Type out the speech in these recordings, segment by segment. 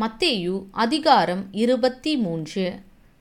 மத்தேயு அதிகாரம் இருபத்தி மூன்று.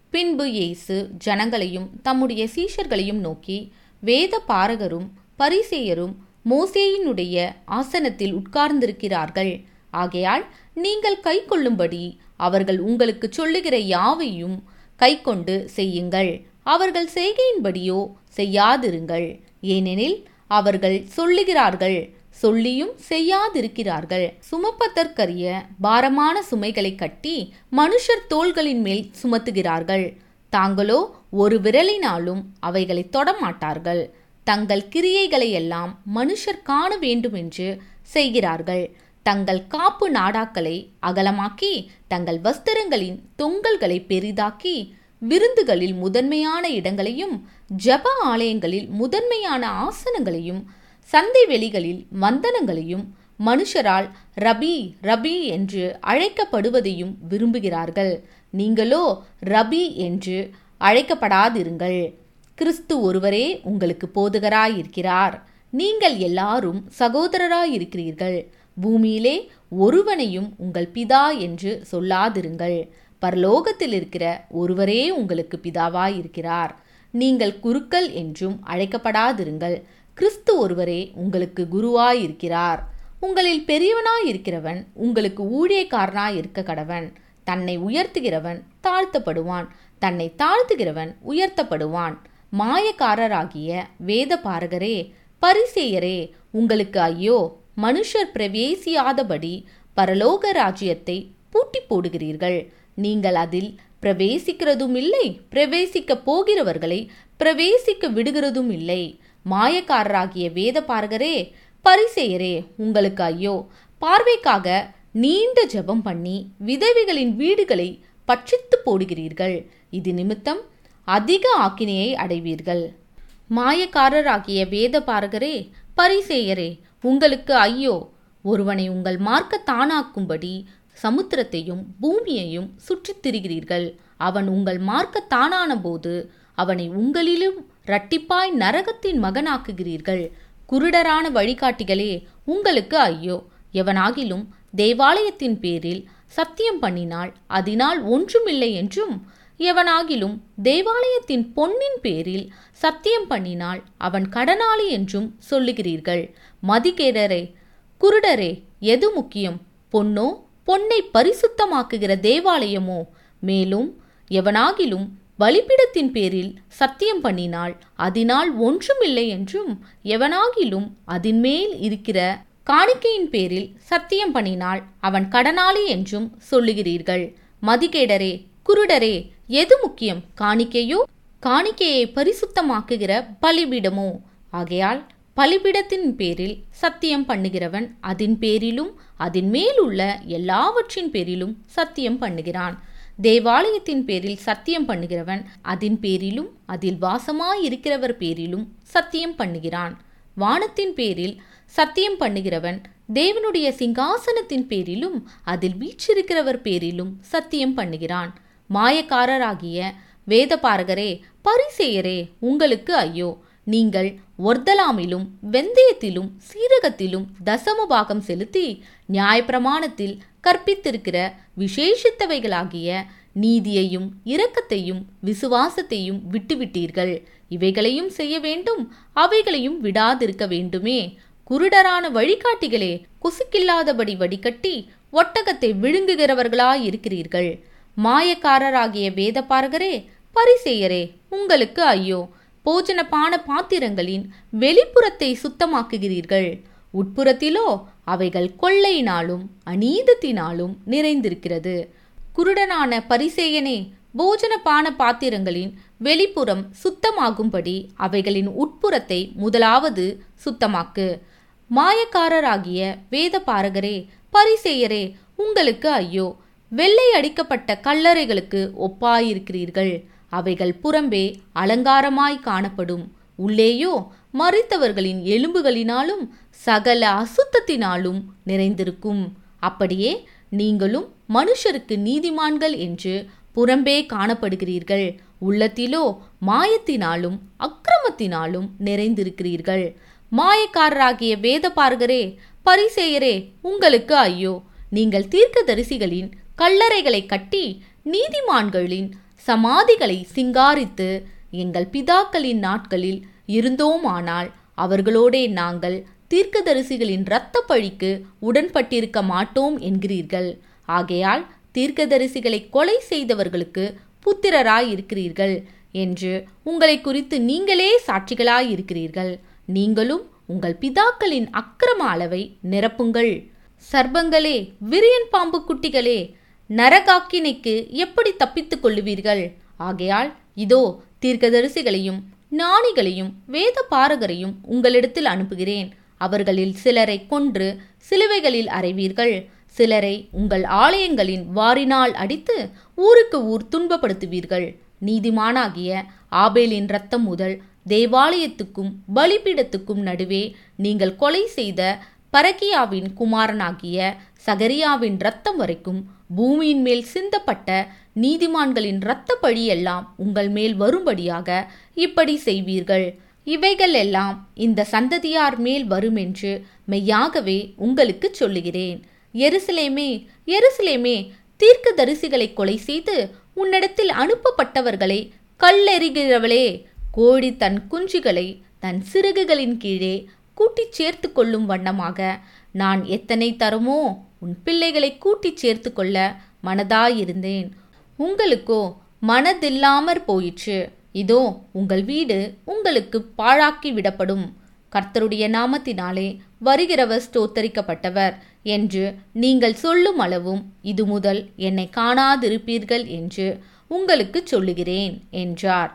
பின்பு இயேசு ஜனங்களையும் தம்முடைய சீஷர்களையும் நோக்கி வேத பாரகரும் பரிசேயரும் மோசேயினுடைய ஆசனத்தில் உட்கார்ந்திருக்கிறார்கள். ஆகையால் நீங்கள் கைக்கொள்ளும்படி அவர்கள் உங்களுக்கு சொல்லுகிற யாவையும் கைக்கொண்டு செய்யுங்கள். அவர்கள் செய்கையின்படியோ செய்யாதிருங்கள். ஏனெனில் அவர்கள் சொல்லுகிறார்கள் சொல்லியும் செய்யாதிருக்கிறார்கள். சுமப்பதற்கரிய பாரமான சுமைகளை கட்டி மனுஷர் தோள்களின் மேல் சுமத்துகிறார்கள். தாங்களோ ஒரு விரலினாலும் அவைகளை தொடமாட்டார்கள். தங்கள் கிரியைகளை எல்லாம் மனுஷர் காண வேண்டுமென்று செய்கிறார்கள். தங்கள் காப்பு நாடாக்களை அகலமாக்கி தங்கள் வஸ்திரங்களின் தொங்கல்களை பெரிதாக்கி விருந்துகளில் முதன்மையான இடங்களையும் ஜப ஆலயங்களில் முதன்மையான ஆசனங்களையும் சந்தை வெளிகளில் வந்தனங்களையும் மனுஷரால் ரபி ரபி என்று அழைக்கப்படுவதையும் விரும்புகிறார்கள். நீங்களோ ரபி என்று அழைக்கப்படாதிருங்கள். கிறிஸ்து ஒருவரே உங்களுக்கு போதுகராயிருக்கிறார். நீங்கள் எல்லாரும் சகோதரராயிருக்கிறீர்கள். பூமியிலே ஒருவனையும் உங்கள் பிதா என்று சொல்லாதிருங்கள். பரலோகத்தில் இருக்கிற ஒருவரே உங்களுக்கு பிதாவாயிருக்கிறார். நீங்கள் குருக்கள் என்றும் அழைக்கப்படாதிருங்கள். கிறிஸ்து ஒருவரே உங்களுக்கு குருவாயிருக்கிறார். உங்களில் பெரியவனாயிருக்கிறவன் உங்களுக்கு ஊழியக்காரனாயிருக்க கடவன். தன்னை உயர்த்துகிறவன் தாழ்த்தப்படுவான். தன்னை தாழ்த்துகிறவன் உயர்த்தப்படுவான். மாயக்காரராகிய வேத பாரகரே பரிசேயரே உங்களுக்கு ஐயோ மனுஷர் பிரவேசியாதபடி பரலோக ராஜ்யத்தை பூட்டி போடுகிறீர்கள். நீங்கள் அதில் பிரவேசிக்கிறதும் இல்லை பிரவேசிக்க போகிறவர்களை பிரவேசிக்க விடுகிறதும் இல்லை மாயக்காரராகிய வேத பாரகரே பரிசெயரே உங்களுக்கு ஐயோ. பார்வைக்காக நீண்ட ஜெபம் பண்ணி விதவைகளின் வீடுகளை பட்சித்து போடுகிறீர்கள். இது நிமித்தம் அதிக ஆக்கினையை அடைவீர்கள். மாயக்காரராகிய வேத பாரகரே பரிசேயரே உங்களுக்கு ஐயோ. ஒருவனை உங்கள் மார்க்க தானாக்கும்படி சமுத்திரத்தையும் பூமியையும் சுற்றித் திரிகிறீர்கள். அவன் உங்கள் மார்க்க தானான போது அவனை உங்களிலும் இரட்டிப்பாய் நரகத்தின் மகனாக்குகிறீர்கள். குருடரான வழிகாட்டிகளே உங்களுக்கு ஐயோ. எவனாகிலும் தேவாலயத்தின் பேரில் சத்தியம் பண்ணினால் அதனால் ஒன்றுமில்லை என்றும் எவனாகிலும் தேவாலயத்தின் பொன்னின் பேரில் சத்தியம் பண்ணினால் அவன் கடனாளி என்றும் சொல்லுகிறீர்கள். மதிகேடரே குருடரே எது முக்கியம்? பொன்னோ? பொன்னை பரிசுத்தமாக்குகிற தேவாலயமோ? மேலும் எவனாகிலும் பலிப்பிடத்தின் பேரில் சத்தியம் பண்ணினால் அதனால் ஒன்றுமில்லை என்றும் எவனாகிலும் அதின்மேல் இருக்கிற காணிக்கையின் பேரில் சத்தியம் பண்ணினால் அவன் கடனாளி என்றும் சொல்லுகிறீர்கள். மதிகேடரே குருடரே எது முக்கியம்? காணிக்கையோ? காணிக்கையை பரிசுத்தமாக்குகிற பலிபீடமோ? ஆகையால் பலிபீடத்தின் பேரில் சத்தியம் பண்ணுகிறவன் அதன் பேரிலும் அதன் மேலுள்ள எல்லாவற்றின் பேரிலும் சத்தியம் பண்ணுகிறான். தேவாலயத்தின் பேரில் சத்தியம் பண்ணுகிறவன் அதன் பேரிலும் அதில் வாசமாயிருக்கிறவர் பேரிலும் சத்தியம் பண்ணுகிறான். வானத்தின் பேரில் சத்தியம் பண்ணுகிறவன் தேவனுடைய சிங்காசனத்தின் பேரிலும் அதில் வீற்றிருக்கிறவர் பேரிலும் சத்தியம் பண்ணுகிறான். மாயக்காரராகிய வேதபாரகரே பரிசேயரே உங்களுக்கு ஐயோ நீங்கள் ஒர்தலாமிலும் வெந்தயத்திலும் சீரகத்திலும் தசம பாகம் செலுத்தி நியாயப்பிரமாணத்தில் கற்பித்திருக்கிற விசேஷித்தவைகளாகிய நீதியையும் இரக்கத்தையும் விசுவாசத்தையும் விட்டுவிட்டீர்கள். இவைகளையும் செய்ய வேண்டும் அவைகளையும் விடாதிருக்க வேண்டுமே. குருடரான வழிகாட்டிகளே குசுக்கில்லாதபடி வடிகட்டி ஒட்டகத்தை விழுங்குகிறவர்களாயிருக்கிறீர்கள். மாயக்காரராகிய வேதபாரகரே பரிசெயரே உங்களுக்கு ஐயோ. போஜனப்பான பாத்திரங்களின் வெளிப்புறத்தை சுத்தமாக்குகிறீர்கள். உட்புறத்திலோ அவைகள் கொள்ளையினாலும் அநீதத்தினாலும் நிறைந்திருக்கிறது. குருடனான பரிசேயனே போஜனப்பான பாத்திரங்களின் வெளிப்புறம் சுத்தமாகும்படி அவைகளின் உட்புறத்தை முதலாவது சுத்தமாக்கு. மாயக்காரராகிய வேத பாரகரே பரிசேயரே உங்களுக்கு ஐயோ வெள்ளை அடிக்கப்பட்ட கல்லறைகளுக்கு ஒப்பாயிருக்கிறீர்கள். அவைகள் புறம்பே அலங்காரமாய் காணப்படும். உள்ளேயோ மறித்தவர்களின் எலும்புகளினாலும் சகல அசுத்தத்தினாலும் நிறைந்திருக்கும். அப்படியே நீங்களும் மனுஷருக்கு நீதிமான்கள் என்று புறம்பே காணப்படுகிறீர்கள். உள்ளத்திலோ மாயத்தினாலும் அக்கிரமத்தினாலும் நிறைந்திருக்கிறீர்கள். மாயக்காரராகிய வேத பார்கரே பரிசேயரே உங்களுக்கு ஐயோ நீங்கள் தீர்க்கதரிசிகளின் கல்லறைகளை கட்டி நீதிமான்களின் சமாதிகளை சிங்காரித்து எங்கள் பிதாக்களின் நாட்களில் இருந்தோமானால் அவர்களோடே நாங்கள் தீர்க்கதரிசிகளின் இரத்த பழிக்கு உடன்பட்டிருக்க மாட்டோம் என்கிறீர்கள். ஆகையால் தீர்க்கதரிசிகளை கொலை செய்தவர்களுக்கு புத்திரராயிருக்கிறீர்கள் என்று உங்களை குறித்து நீங்களே சாட்சிகளாயிருக்கிறீர்கள். நீங்களும் உங்கள் பிதாக்களின் அக்கிரம அளவை நிரப்புங்கள். சர்பங்களே விரியன் பாம்பு குட்டிகளே நரகாக்கினைக்கு எப்படி தப்பித்துக் கொள்ளுவீர்கள்? ஆகையால் இதோ தீர்க்கதரிசிகளையும் ஞானிகளையும் வேத பாரகரையும் உங்களிடத்தில் அனுப்புகிறேன். அவர்களில் சிலரை கொன்று சிலுவைகளில் அறைவீர்கள். சிலரை உங்கள் ஆலயங்களின் வாரினால் அடித்து ஊருக்கு ஊர் துன்பப்படுத்துவீர்கள். நீதிமானாகிய ஆபேலின் இரத்தம் முதல் தேவாலயத்துக்கும் பலிபீடத்துக்கும் நடுவே நீங்கள் கொலை செய்த பரகியாவின் குமாரனாகிய சகரியாவின் ரத்தம் வரைக்கும் பூமியின் மேல் சிந்தப்பட்ட நீதிமான்களின் இரத்த பழியெல்லாம் உங்கள் மேல் வரும்படியாக இப்படி செய்வீர்கள். இவைகள் எல்லாம் இந்த சந்ததியார் மேல் வரும் என்று மெய்யாகவே உங்களுக்கு சொல்லுகிறேன். எருசலேமே எருசலேமே தீர்க்க தரிசிகளை கொலை செய்து உன்னிடத்தில் அனுப்பப்பட்டவர்களை கல்லெறிகிறவளே. கோடி தன் குஞ்சுகளை தன் சிறகுகளின் கீழே கூட்டிச் சேர்த்து கொள்ளும் வண்ணமாக நான் எத்தனை தருமோ உன் பிள்ளைகளை கூட்டிச் சேர்த்து கொள்ள மனதாயிருந்தேன். உங்களுக்கோ மனதில்லாமற் போயிற்று. இதோ உங்கள் வீடு உங்களுக்கு பாழாக்கி விடப்படும். கர்த்தருடைய நாமத்தினாலே வருகிறவர் ஸ்தோத்தரிக்கப்பட்டவர் என்று நீங்கள் சொல்லும் அளவும் இது முதல் என்னை காணாதிருப்பீர்கள் என்று உங்களுக்கு சொல்லுகிறேன் என்றார்.